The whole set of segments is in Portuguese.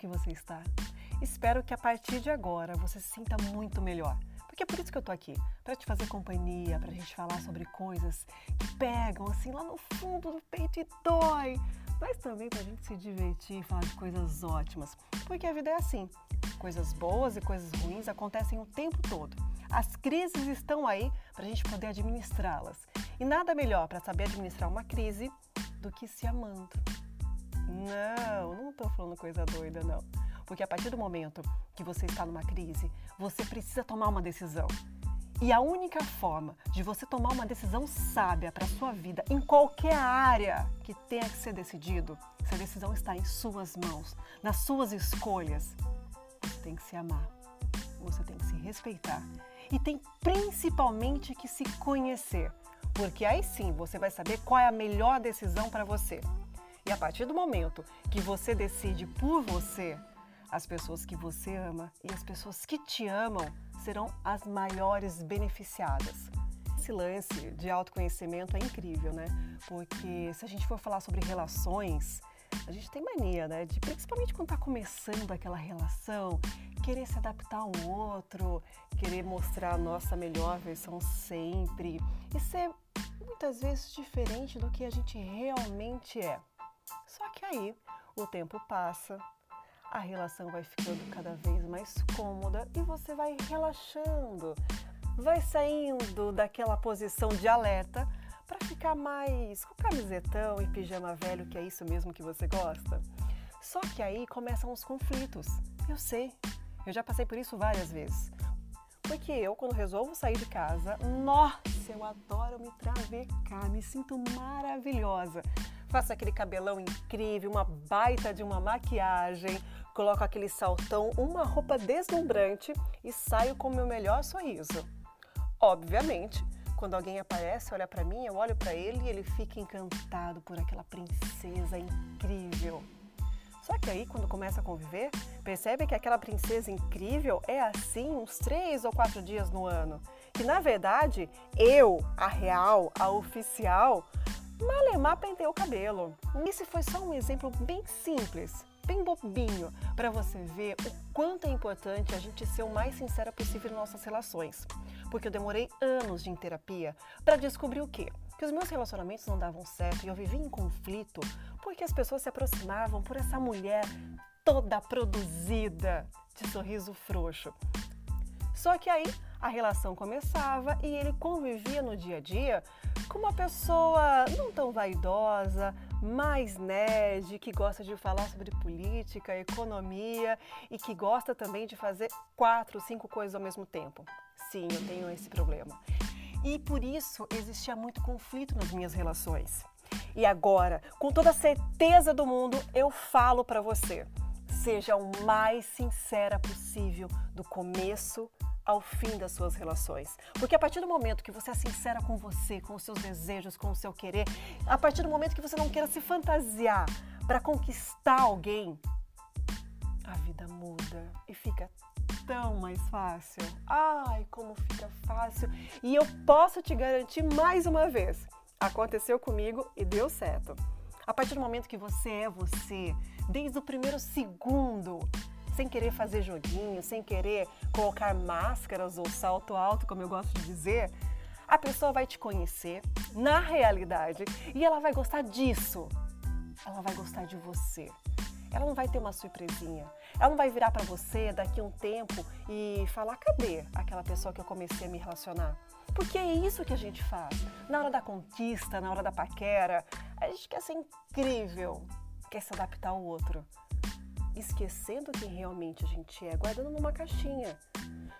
que você está? Espero que a partir de agora você se sinta muito melhor. Porque é por isso que eu tô aqui, para te fazer companhia, pra gente falar sobre coisas que pegam assim lá no fundo do peito e dói, mas também pra gente se divertir e falar de coisas ótimas. Porque a vida é assim, coisas boas e coisas ruins acontecem o tempo todo. As crises estão aí para a gente poder administrá-las. E nada melhor para saber administrar uma crise do que se amando. Não, não estou falando coisa doida, não. Porque a partir do momento que você está numa crise, você precisa tomar uma decisão. E a única forma de você tomar uma decisão sábia para sua vida, em qualquer área que tenha que ser decidido, essa decisão está em suas mãos, nas suas escolhas. Você tem que se amar, você tem que se respeitar e tem principalmente que se conhecer, porque aí sim você vai saber qual é a melhor decisão para você. E a partir do momento que você decide por você, as pessoas que você ama e as pessoas que te amam serão as maiores beneficiadas. Esse lance de autoconhecimento é incrível, né? Porque se a gente for falar sobre relações, a gente tem mania, né? De, principalmente quando está começando aquela relação, querer se adaptar ao outro, querer mostrar a nossa melhor versão sempre e ser muitas vezes diferente do que a gente realmente é. Só que aí o tempo passa, a relação vai ficando cada vez mais cômoda e você vai relaxando, vai saindo daquela posição de alerta para ficar mais com camisetão e pijama velho, que é isso mesmo que você gosta. Só que aí começam os conflitos. Eu sei, eu já passei por isso várias vezes. Porque eu, quando resolvo sair de casa, nossa, eu adoro me travecar, me sinto maravilhosa. Faço aquele cabelão incrível, uma baita de uma maquiagem, coloco aquele saltão, uma roupa deslumbrante e saio com o meu melhor sorriso. Obviamente, quando alguém aparece, olha para mim, eu olho para ele e ele fica encantado por aquela princesa incrível. Só que aí, quando começa a conviver, percebe que aquela princesa incrível é assim uns três ou quatro dias no ano. Que na verdade, eu, a real, a oficial, malemar pentei o cabelo. Esse foi só um exemplo bem simples, bem bobinho, para você ver o quanto é importante a gente ser o mais sincera possível em nossas relações. Porque eu demorei anos de terapia para descobrir o quê? Que os meus relacionamentos não davam certo e eu vivia em conflito porque as pessoas se aproximavam por essa mulher toda produzida, de sorriso frouxo. Só que aí a relação começava e ele convivia no dia a dia com uma pessoa não tão vaidosa, mais nerd, que gosta de falar sobre política, economia e que gosta também de fazer quatro, cinco coisas ao mesmo tempo. Sim, eu tenho esse problema. E por isso existia muito conflito nas minhas relações. E agora, com toda a certeza do mundo, eu falo para você: seja o mais sincera possível do começo ao fim das suas relações. Porque a partir do momento que você é sincera com você, com os seus desejos, com o seu querer, a partir do momento que você não queira se fantasiar para conquistar alguém, a vida muda e fica tão mais fácil. Ai, como fica fácil! E eu posso te garantir mais uma vez Aconteceu comigo e deu certo. A partir do momento que você é você, desde o primeiro segundo, sem querer fazer joguinho, sem querer colocar máscaras ou salto alto, como eu gosto de dizer, a pessoa vai te conhecer na realidade e ela vai gostar disso. Ela vai gostar de você. Ela não vai ter uma surpresinha. Ela não vai virar para você daqui a um tempo e falar: cadê aquela pessoa que eu comecei a me relacionar? Porque é isso que a gente faz. Na hora da conquista, na hora da paquera, a gente quer ser incrível, quer se adaptar ao outro, esquecendo quem realmente a gente é, guardando numa caixinha.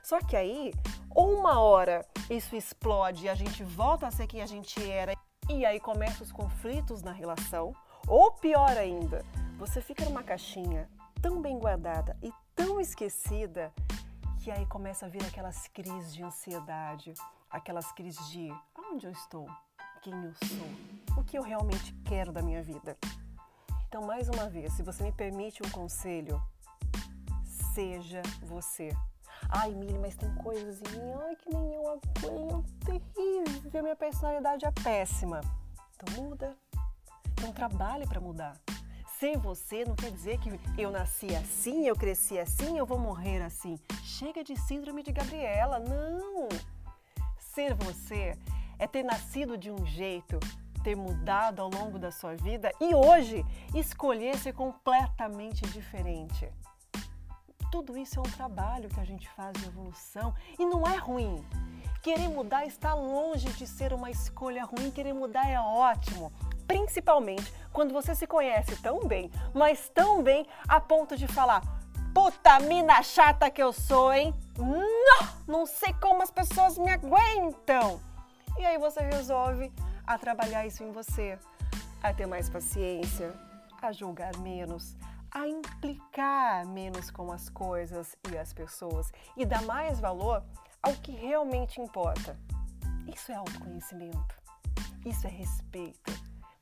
Só que aí, ou uma hora isso explode e a gente volta a ser quem a gente era, e aí começam os conflitos na relação, ou pior ainda, você fica numa caixinha tão bem guardada e tão esquecida que aí começa a vir aquelas crises de ansiedade, aquelas crises de aonde eu estou, quem eu sou, o que eu realmente quero da minha vida. Então, mais uma vez, se você me permite um conselho, seja você. Ai, Mili, mas tem coisas em mim, ai, que nem eu aguento, terrível, minha personalidade é péssima. Então muda. Então trabalhe para mudar. Ser você não quer dizer que eu nasci assim, eu cresci assim, eu vou morrer assim. Chega de síndrome de Gabriela, não! Ser você é ter nascido de um jeito, ter mudado ao longo da sua vida e hoje escolher ser completamente diferente. Tudo isso é um trabalho que a gente faz de evolução e não é ruim. Querer mudar está longe de ser uma escolha ruim, querer mudar é ótimo. Principalmente quando você se conhece tão bem, mas tão bem a ponto de falar: Puta mina chata que eu sou, hein? Não, não sei como as pessoas me aguentam. E aí você resolve a trabalhar isso em você, a ter mais paciência, a julgar menos, a implicar menos com as coisas e as pessoas e dar mais valor ao que realmente importa. Isso é autoconhecimento. Isso é respeito.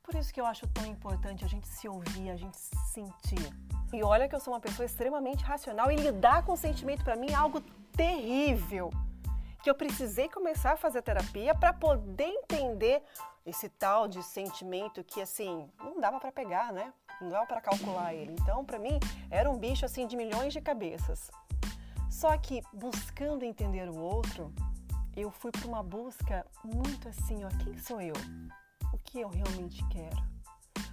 Por isso que eu acho tão importante a gente se ouvir, a gente se sentir. E olha que eu sou uma pessoa extremamente racional e lidar com o sentimento para mim é algo terrível. Que eu precisei começar a fazer terapia para poder entender esse tal de sentimento que assim, não dava para pegar, né? Não dava para calcular ele. Então, para mim, era um bicho assim de milhões de cabeças. Só que buscando entender o outro, eu fui para uma busca muito assim, ó, quem sou eu? O que eu realmente quero?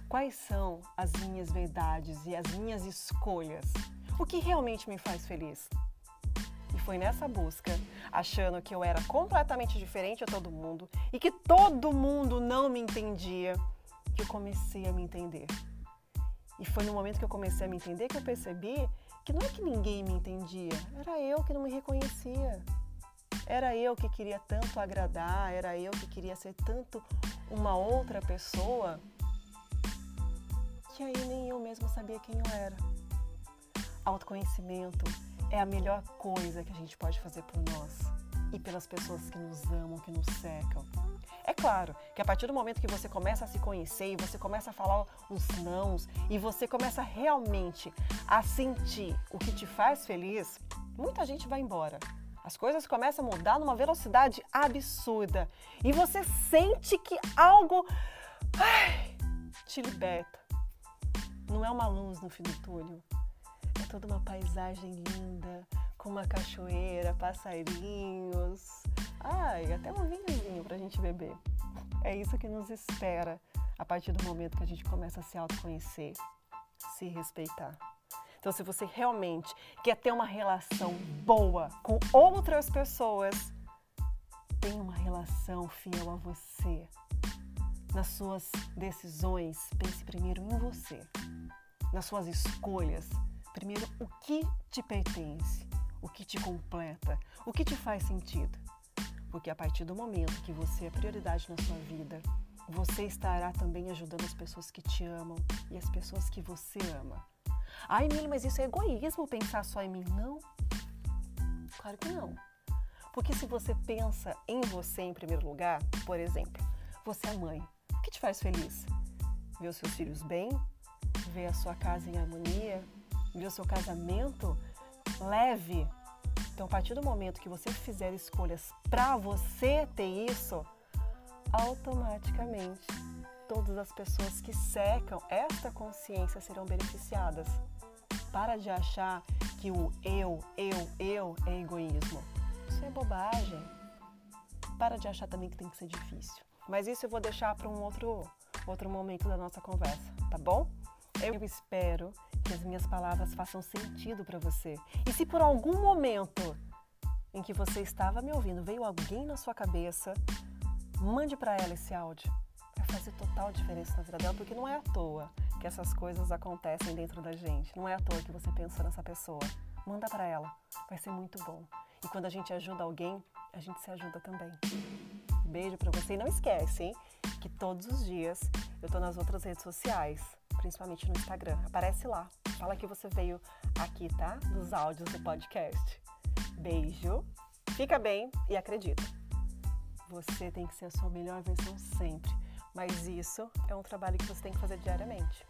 Quais são as minhas verdades e as minhas escolhas? O que realmente me faz feliz? Foi nessa busca, achando que eu era completamente diferente a todo mundo e que todo mundo não me entendia, que eu comecei a me entender. E foi no momento que eu comecei a me entender que eu percebi que não é que ninguém me entendia, era eu que não me reconhecia. Era eu que queria tanto agradar, era eu que queria ser tanto uma outra pessoa que aí nem eu mesma sabia quem eu era. Autoconhecimento é a melhor coisa que a gente pode fazer por nós e pelas pessoas que nos amam, que nos secam. É claro que a partir do momento que você começa a se conhecer e você começa a falar os nãos e você começa realmente a sentir o que te faz feliz, muita gente vai embora. As coisas começam a mudar numa velocidade absurda e você sente que algo ai, te liberta. Não é uma luz no fim do túnel. Toda uma paisagem linda, com uma cachoeira, passarinhos. Ai, até um vinhozinho pra gente beber. É isso que nos espera a partir do momento que a gente começa a se autoconhecer, se respeitar. Então, se você realmente quer ter uma relação boa com outras pessoas, tenha uma relação fiel a você nas suas decisões, pense primeiro em você. Nas suas escolhas, primeiro o que te pertence, o que te completa, o que te faz sentido. Porque a partir do momento que você é prioridade na sua vida, você estará também ajudando as pessoas que te amam e as pessoas que você ama. Ai, Mili, mas isso é egoísmo pensar só em mim. Não. Claro que não. Porque se você pensa em você em primeiro lugar, por exemplo, você é mãe que te faz feliz? Ver os seus filhos bem? Ver a sua casa em harmonia? O seu casamento leve? Então, a partir do momento que você fizer escolhas para você ter isso, automaticamente todas as pessoas que secam esta consciência serão beneficiadas. Para de achar que o eu, eu, eu é egoísmo. Isso é bobagem. Para de achar também que tem que ser difícil. Mas isso eu vou deixar para um outro, outro momento da nossa conversa, tá bom? Eu espero que as minhas palavras façam sentido para você. E se por algum momento em que você estava me ouvindo veio alguém na sua cabeça, mande para ela esse áudio. Vai fazer total diferença na vida dela, porque não é à toa que essas coisas acontecem dentro da gente. Não é à toa que você pensa nessa pessoa. Manda para ela, vai ser muito bom. E quando a gente ajuda alguém, a gente se ajuda também. Beijo para você e não esquece, hein, que todos os dias eu tô nas outras redes sociais, principalmente no Instagram. Aparece lá. Fala que você veio aqui, tá? Dos áudios do podcast. Beijo. Fica bem e acredita. Você tem que ser a sua melhor versão sempre, mas isso é um trabalho que você tem que fazer diariamente.